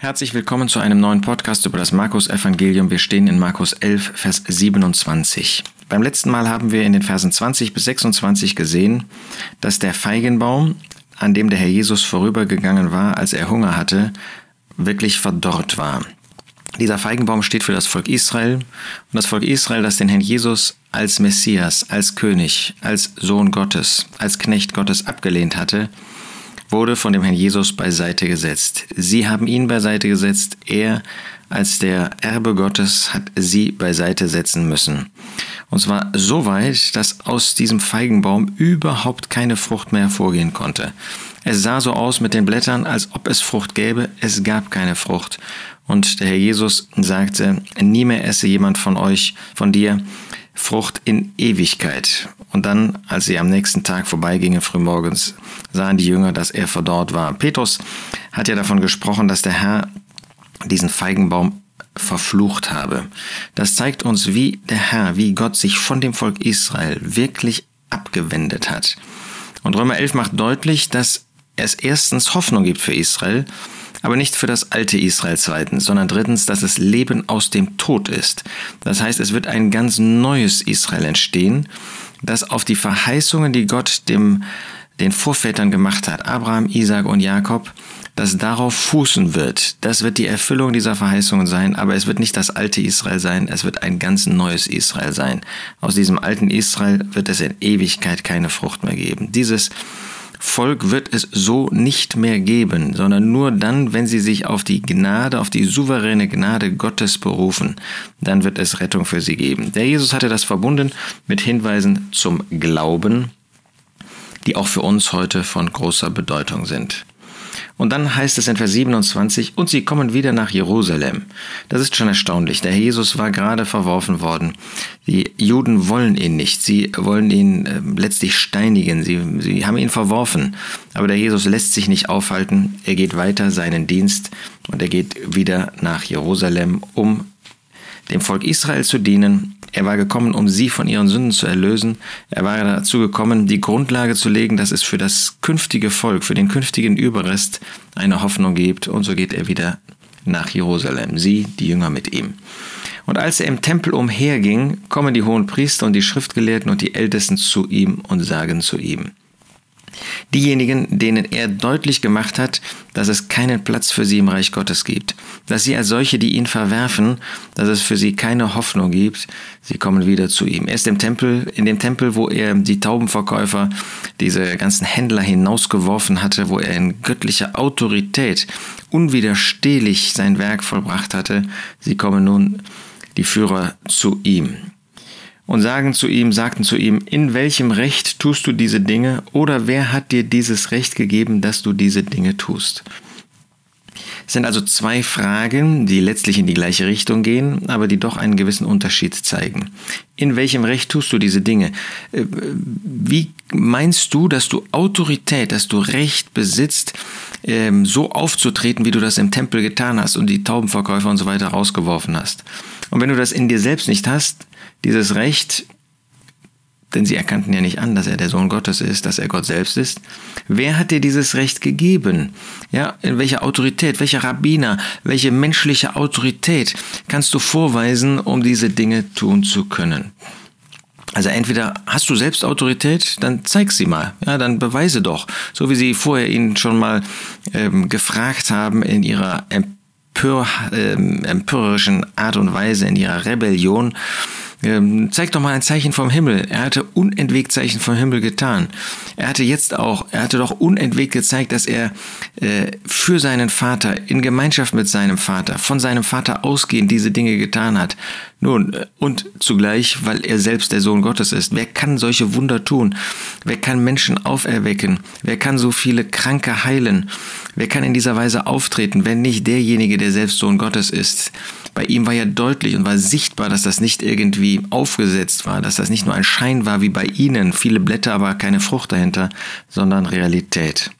Herzlich willkommen zu einem neuen Podcast über das Markus-Evangelium. Wir stehen in Markus 11, Vers 27. Beim letzten Mal haben wir in den Versen 20 bis 26 gesehen, dass der Feigenbaum, an dem der Herr Jesus vorübergegangen war, als er Hunger hatte, wirklich verdorrt war. Dieser Feigenbaum steht für das Volk Israel und das Volk Israel, das den Herrn Jesus als Messias, als König, als Sohn Gottes, als Knecht Gottes abgelehnt hatte, wurde von dem Herrn Jesus beiseite gesetzt. Sie haben ihn beiseite gesetzt, er als der Erbe Gottes hat sie beiseite setzen müssen. Und zwar so weit, dass aus diesem Feigenbaum überhaupt keine Frucht mehr hervorgehen konnte. Es sah so aus mit den Blättern, als ob es Frucht gäbe, es gab keine Frucht. Und der Herr Jesus sagte, nie mehr esse jemand von euch, von dir, Frucht in Ewigkeit. Und dann, als sie am nächsten Tag vorbeigingen, frühmorgens, sahen die Jünger, dass er verdorrt war. Petrus hat ja davon gesprochen, dass der Herr diesen Feigenbaum verflucht habe. Das zeigt uns, wie der Herr, wie Gott sich von dem Volk Israel wirklich abgewendet hat. Und Römer 11 macht deutlich, dass es erstens Hoffnung gibt für Israel aber nicht für das alte Israel zweitens, sondern drittens, dass es Leben aus dem Tod ist. Das heißt, es wird ein ganz neues Israel entstehen, das auf die Verheißungen, die Gott dem, den Vorvätern gemacht hat, Abraham, Isaac und Jakob, das darauf fußen wird. Das wird die Erfüllung dieser Verheißungen sein, aber es wird nicht das alte Israel sein, es wird ein ganz neues Israel sein. Aus diesem alten Israel wird es in Ewigkeit keine Frucht mehr geben. Dieses Volk wird es so nicht mehr geben, sondern nur dann, wenn sie sich auf die Gnade, auf die souveräne Gnade Gottes berufen, dann wird es Rettung für sie geben. Der Jesus hatte das verbunden mit Hinweisen zum Glauben, die auch für uns heute von großer Bedeutung sind. Und dann heißt es in Vers 27, und sie kommen wieder nach Jerusalem. Das ist schon erstaunlich. Der Jesus war gerade verworfen worden. Die Juden wollen ihn nicht. Sie wollen ihn äh, letztlich steinigen. Sie, sie haben ihn verworfen. Aber der Jesus lässt sich nicht aufhalten. Er geht weiter seinen Dienst und er geht wieder nach Jerusalem, um dem Volk Israel zu dienen. Er war gekommen, um sie von ihren Sünden zu erlösen. Er war dazu gekommen, die Grundlage zu legen, dass es für das künftige Volk, für den künftigen Überrest eine Hoffnung gibt. Und so geht er wieder nach Jerusalem. Sie, die Jünger mit ihm. Und als er im Tempel umherging, kommen die hohen Priester und die Schriftgelehrten und die Ältesten zu ihm und sagen zu ihm, Diejenigen, denen er deutlich gemacht hat, dass es keinen Platz für sie im Reich Gottes gibt, dass sie als solche, die ihn verwerfen, dass es für sie keine Hoffnung gibt, sie kommen wieder zu ihm. Er ist im Tempel, in dem Tempel, wo er die Taubenverkäufer, diese ganzen Händler hinausgeworfen hatte, wo er in göttlicher Autorität unwiderstehlich sein Werk vollbracht hatte, sie kommen nun die Führer zu ihm und sagen zu ihm, sagten zu ihm, in welchem Recht tust du diese Dinge oder wer hat dir dieses Recht gegeben, dass du diese Dinge tust? Es sind also zwei Fragen, die letztlich in die gleiche Richtung gehen, aber die doch einen gewissen Unterschied zeigen. In welchem Recht tust du diese Dinge? Äh, wie meinst du, dass du Autorität, dass du Recht besitzt, ähm, so aufzutreten, wie du das im Tempel getan hast und die Taubenverkäufer und so weiter rausgeworfen hast? Und wenn du das in dir selbst nicht hast, dieses Recht, denn sie erkannten ja nicht an, dass er der Sohn Gottes ist, dass er Gott selbst ist. Wer hat dir dieses Recht gegeben? Ja, in welcher Autorität, welcher Rabbiner, welche menschliche Autorität kannst du vorweisen, um diese Dinge tun zu können? Also entweder hast du selbst Autorität, dann zeig sie mal, ja, dann beweise doch, so wie sie vorher ihn schon mal ähm, gefragt haben in ihrer ähm, empörerischen Art und Weise, in ihrer Rebellion ähm, zeig doch mal ein Zeichen vom Himmel. Er hatte unentwegt Zeichen vom Himmel getan. Er hatte jetzt auch, er hatte doch unentwegt gezeigt, dass er äh, für seinen Vater, in Gemeinschaft mit seinem Vater, von seinem Vater ausgehend diese Dinge getan hat. Nun, äh, und zugleich, weil er selbst der Sohn Gottes ist. Wer kann solche Wunder tun? Wer kann Menschen auferwecken? Wer kann so viele Kranke heilen? Wer kann in dieser Weise auftreten, wenn nicht derjenige, der selbst Sohn Gottes ist? Bei ihm war ja deutlich und war sichtbar, dass das nicht irgendwie aufgesetzt war, dass das nicht nur ein Schein war wie bei ihnen, viele Blätter, aber keine Frucht dahinter, sondern Realität.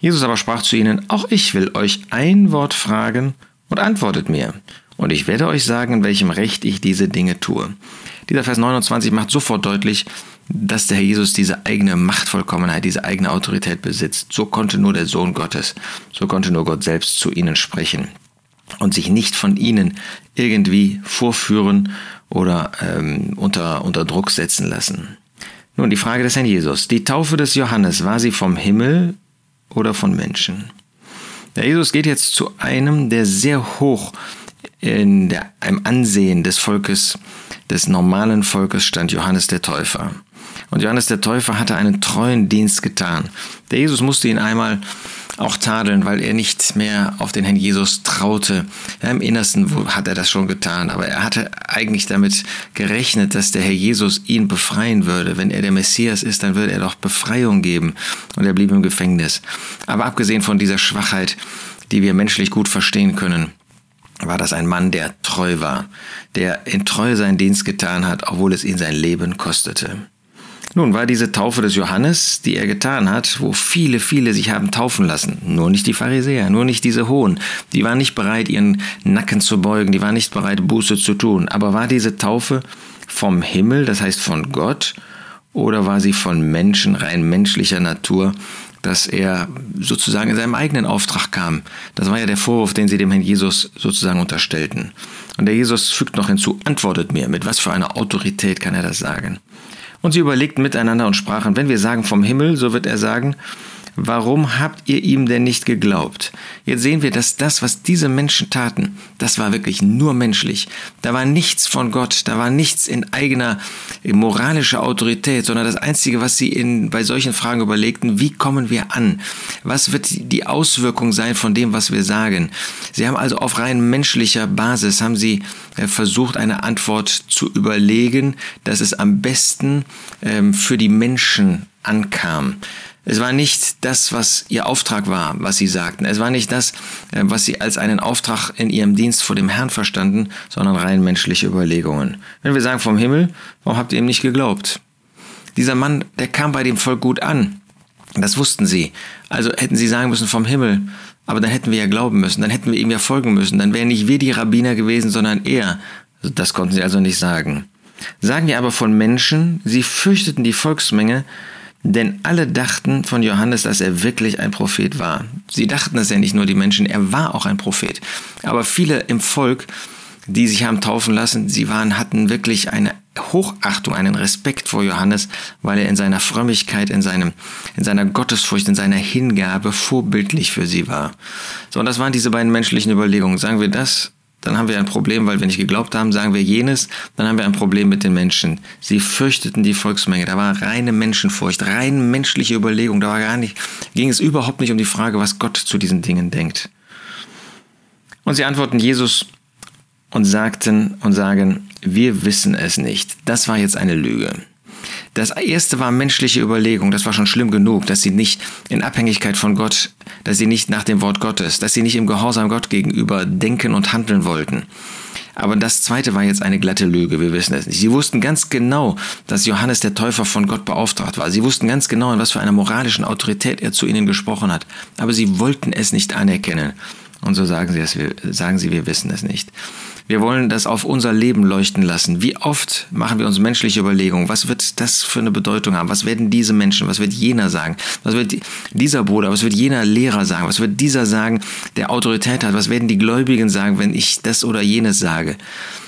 Jesus aber sprach zu ihnen, auch ich will euch ein Wort fragen, und antwortet mir. Und ich werde euch sagen, in welchem Recht ich diese Dinge tue. Dieser Vers 29 macht sofort deutlich, dass der Herr Jesus diese eigene Machtvollkommenheit, diese eigene Autorität besitzt. So konnte nur der Sohn Gottes, so konnte nur Gott selbst zu ihnen sprechen und sich nicht von ihnen irgendwie vorführen oder ähm, unter, unter Druck setzen lassen. Nun die Frage des Herrn Jesus. Die Taufe des Johannes, war sie vom Himmel oder von Menschen? Der Jesus geht jetzt zu einem, der sehr hoch in der, im Ansehen des Volkes, des normalen Volkes stand Johannes der Täufer. Und Johannes der Täufer hatte einen treuen Dienst getan. Der Jesus musste ihn einmal auch tadeln, weil er nicht mehr auf den Herrn Jesus traute. Ja, Im Innersten hat er das schon getan, aber er hatte eigentlich damit gerechnet, dass der Herr Jesus ihn befreien würde. Wenn er der Messias ist, dann würde er doch Befreiung geben. Und er blieb im Gefängnis. Aber abgesehen von dieser Schwachheit, die wir menschlich gut verstehen können, war das ein Mann, der treu war, der in Treue seinen Dienst getan hat, obwohl es ihn sein Leben kostete. Nun war diese Taufe des Johannes, die er getan hat, wo viele, viele sich haben taufen lassen. Nur nicht die Pharisäer, nur nicht diese Hohen. Die waren nicht bereit, ihren Nacken zu beugen, die waren nicht bereit, Buße zu tun. Aber war diese Taufe vom Himmel, das heißt von Gott, oder war sie von Menschen, rein menschlicher Natur, dass er sozusagen in seinem eigenen Auftrag kam. Das war ja der Vorwurf, den sie dem Herrn Jesus sozusagen unterstellten. Und der Jesus fügt noch hinzu, antwortet mir, mit was für einer Autorität kann er das sagen? Und sie überlegten miteinander und sprachen, wenn wir sagen vom Himmel, so wird er sagen, warum habt ihr ihm denn nicht geglaubt? Jetzt sehen wir, dass das, was diese Menschen taten, das war wirklich nur menschlich. Da war nichts von Gott, da war nichts in eigener moralischer Autorität, sondern das Einzige, was sie in, bei solchen Fragen überlegten, wie kommen wir an? Was wird die Auswirkung sein von dem, was wir sagen? Sie haben also auf rein menschlicher Basis, haben sie äh, versucht, eine Antwort zu überlegen, dass es am besten ähm, für die Menschen ankam. Es war nicht das, was ihr Auftrag war, was sie sagten. Es war nicht das, äh, was sie als einen Auftrag in ihrem Dienst vor dem Herrn verstanden, sondern rein menschliche Überlegungen. Wenn wir sagen vom Himmel, warum habt ihr ihm nicht geglaubt? Dieser Mann, der kam bei dem Volk gut an. Das wussten sie. Also hätten sie sagen müssen vom Himmel. Aber dann hätten wir ja glauben müssen. Dann hätten wir ihm ja folgen müssen. Dann wären nicht wir die Rabbiner gewesen, sondern er. Das konnten sie also nicht sagen. Sagen wir aber von Menschen, sie fürchteten die Volksmenge, denn alle dachten von Johannes, dass er wirklich ein Prophet war. Sie dachten es ja nicht nur die Menschen, er war auch ein Prophet. Aber viele im Volk, die sich haben taufen lassen, sie waren, hatten wirklich eine Hochachtung, einen Respekt vor Johannes, weil er in seiner Frömmigkeit, in seinem, in seiner Gottesfurcht, in seiner Hingabe vorbildlich für sie war. So, und das waren diese beiden menschlichen Überlegungen. Sagen wir das dann haben wir ein Problem, weil wir nicht geglaubt haben, sagen wir jenes, dann haben wir ein Problem mit den Menschen. Sie fürchteten die Volksmenge, da war reine Menschenfurcht, rein menschliche Überlegung, da war gar nicht, ging es überhaupt nicht um die Frage, was Gott zu diesen Dingen denkt. Und sie antworten Jesus und sagten und sagen, wir wissen es nicht. Das war jetzt eine Lüge. Das erste war menschliche Überlegung, das war schon schlimm genug, dass sie nicht in Abhängigkeit von Gott, dass sie nicht nach dem Wort Gottes, dass sie nicht im Gehorsam Gott gegenüber denken und handeln wollten. Aber das zweite war jetzt eine glatte Lüge, wir wissen es nicht. Sie wussten ganz genau, dass Johannes der Täufer von Gott beauftragt war. Sie wussten ganz genau, in was für einer moralischen Autorität er zu ihnen gesprochen hat. Aber sie wollten es nicht anerkennen. Und so sagen sie es, sagen sie, wir wissen es nicht. Wir wollen das auf unser Leben leuchten lassen. Wie oft machen wir uns menschliche Überlegungen? Was wird das für eine Bedeutung haben? Was werden diese Menschen, was wird jener sagen? Was wird dieser Bruder, was wird jener Lehrer sagen? Was wird dieser sagen, der Autorität hat? Was werden die Gläubigen sagen, wenn ich das oder jenes sage?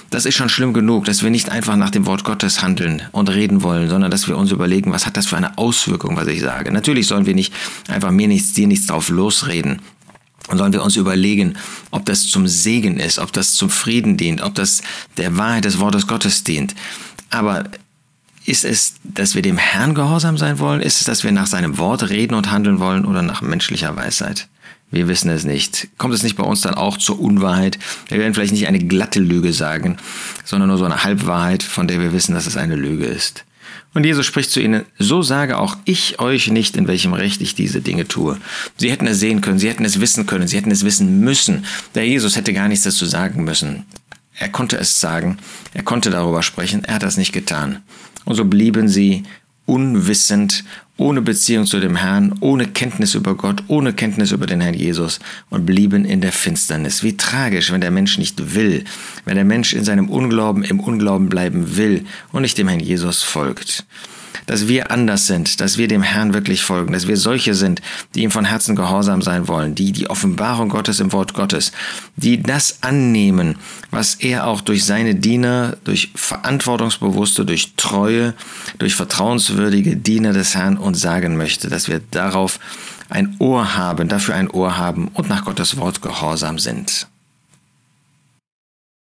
Das ist schon schlimm genug, dass wir nicht einfach nach dem Wort Gottes handeln und reden wollen, sondern dass wir uns überlegen, was hat das für eine Auswirkung, was ich sage. Natürlich sollen wir nicht einfach mir nichts, dir nichts drauf losreden. Und sollen wir uns überlegen, ob das zum Segen ist, ob das zum Frieden dient, ob das der Wahrheit des Wortes Gottes dient. Aber ist es, dass wir dem Herrn gehorsam sein wollen? Ist es, dass wir nach seinem Wort reden und handeln wollen oder nach menschlicher Weisheit? Wir wissen es nicht. Kommt es nicht bei uns dann auch zur Unwahrheit? Wir werden vielleicht nicht eine glatte Lüge sagen, sondern nur so eine Halbwahrheit, von der wir wissen, dass es eine Lüge ist. Und Jesus spricht zu ihnen, so sage auch ich euch nicht, in welchem Recht ich diese Dinge tue. Sie hätten es sehen können, sie hätten es wissen können, sie hätten es wissen müssen. Der Jesus hätte gar nichts dazu sagen müssen. Er konnte es sagen, er konnte darüber sprechen, er hat das nicht getan. Und so blieben sie unwissend, ohne Beziehung zu dem Herrn, ohne Kenntnis über Gott, ohne Kenntnis über den Herrn Jesus und blieben in der Finsternis. Wie tragisch, wenn der Mensch nicht will, wenn der Mensch in seinem Unglauben im Unglauben bleiben will und nicht dem Herrn Jesus folgt dass wir anders sind, dass wir dem Herrn wirklich folgen, dass wir solche sind, die ihm von Herzen gehorsam sein wollen, die die Offenbarung Gottes im Wort Gottes, die das annehmen, was er auch durch seine Diener, durch verantwortungsbewusste, durch treue, durch vertrauenswürdige Diener des Herrn uns sagen möchte, dass wir darauf ein Ohr haben, dafür ein Ohr haben und nach Gottes Wort gehorsam sind.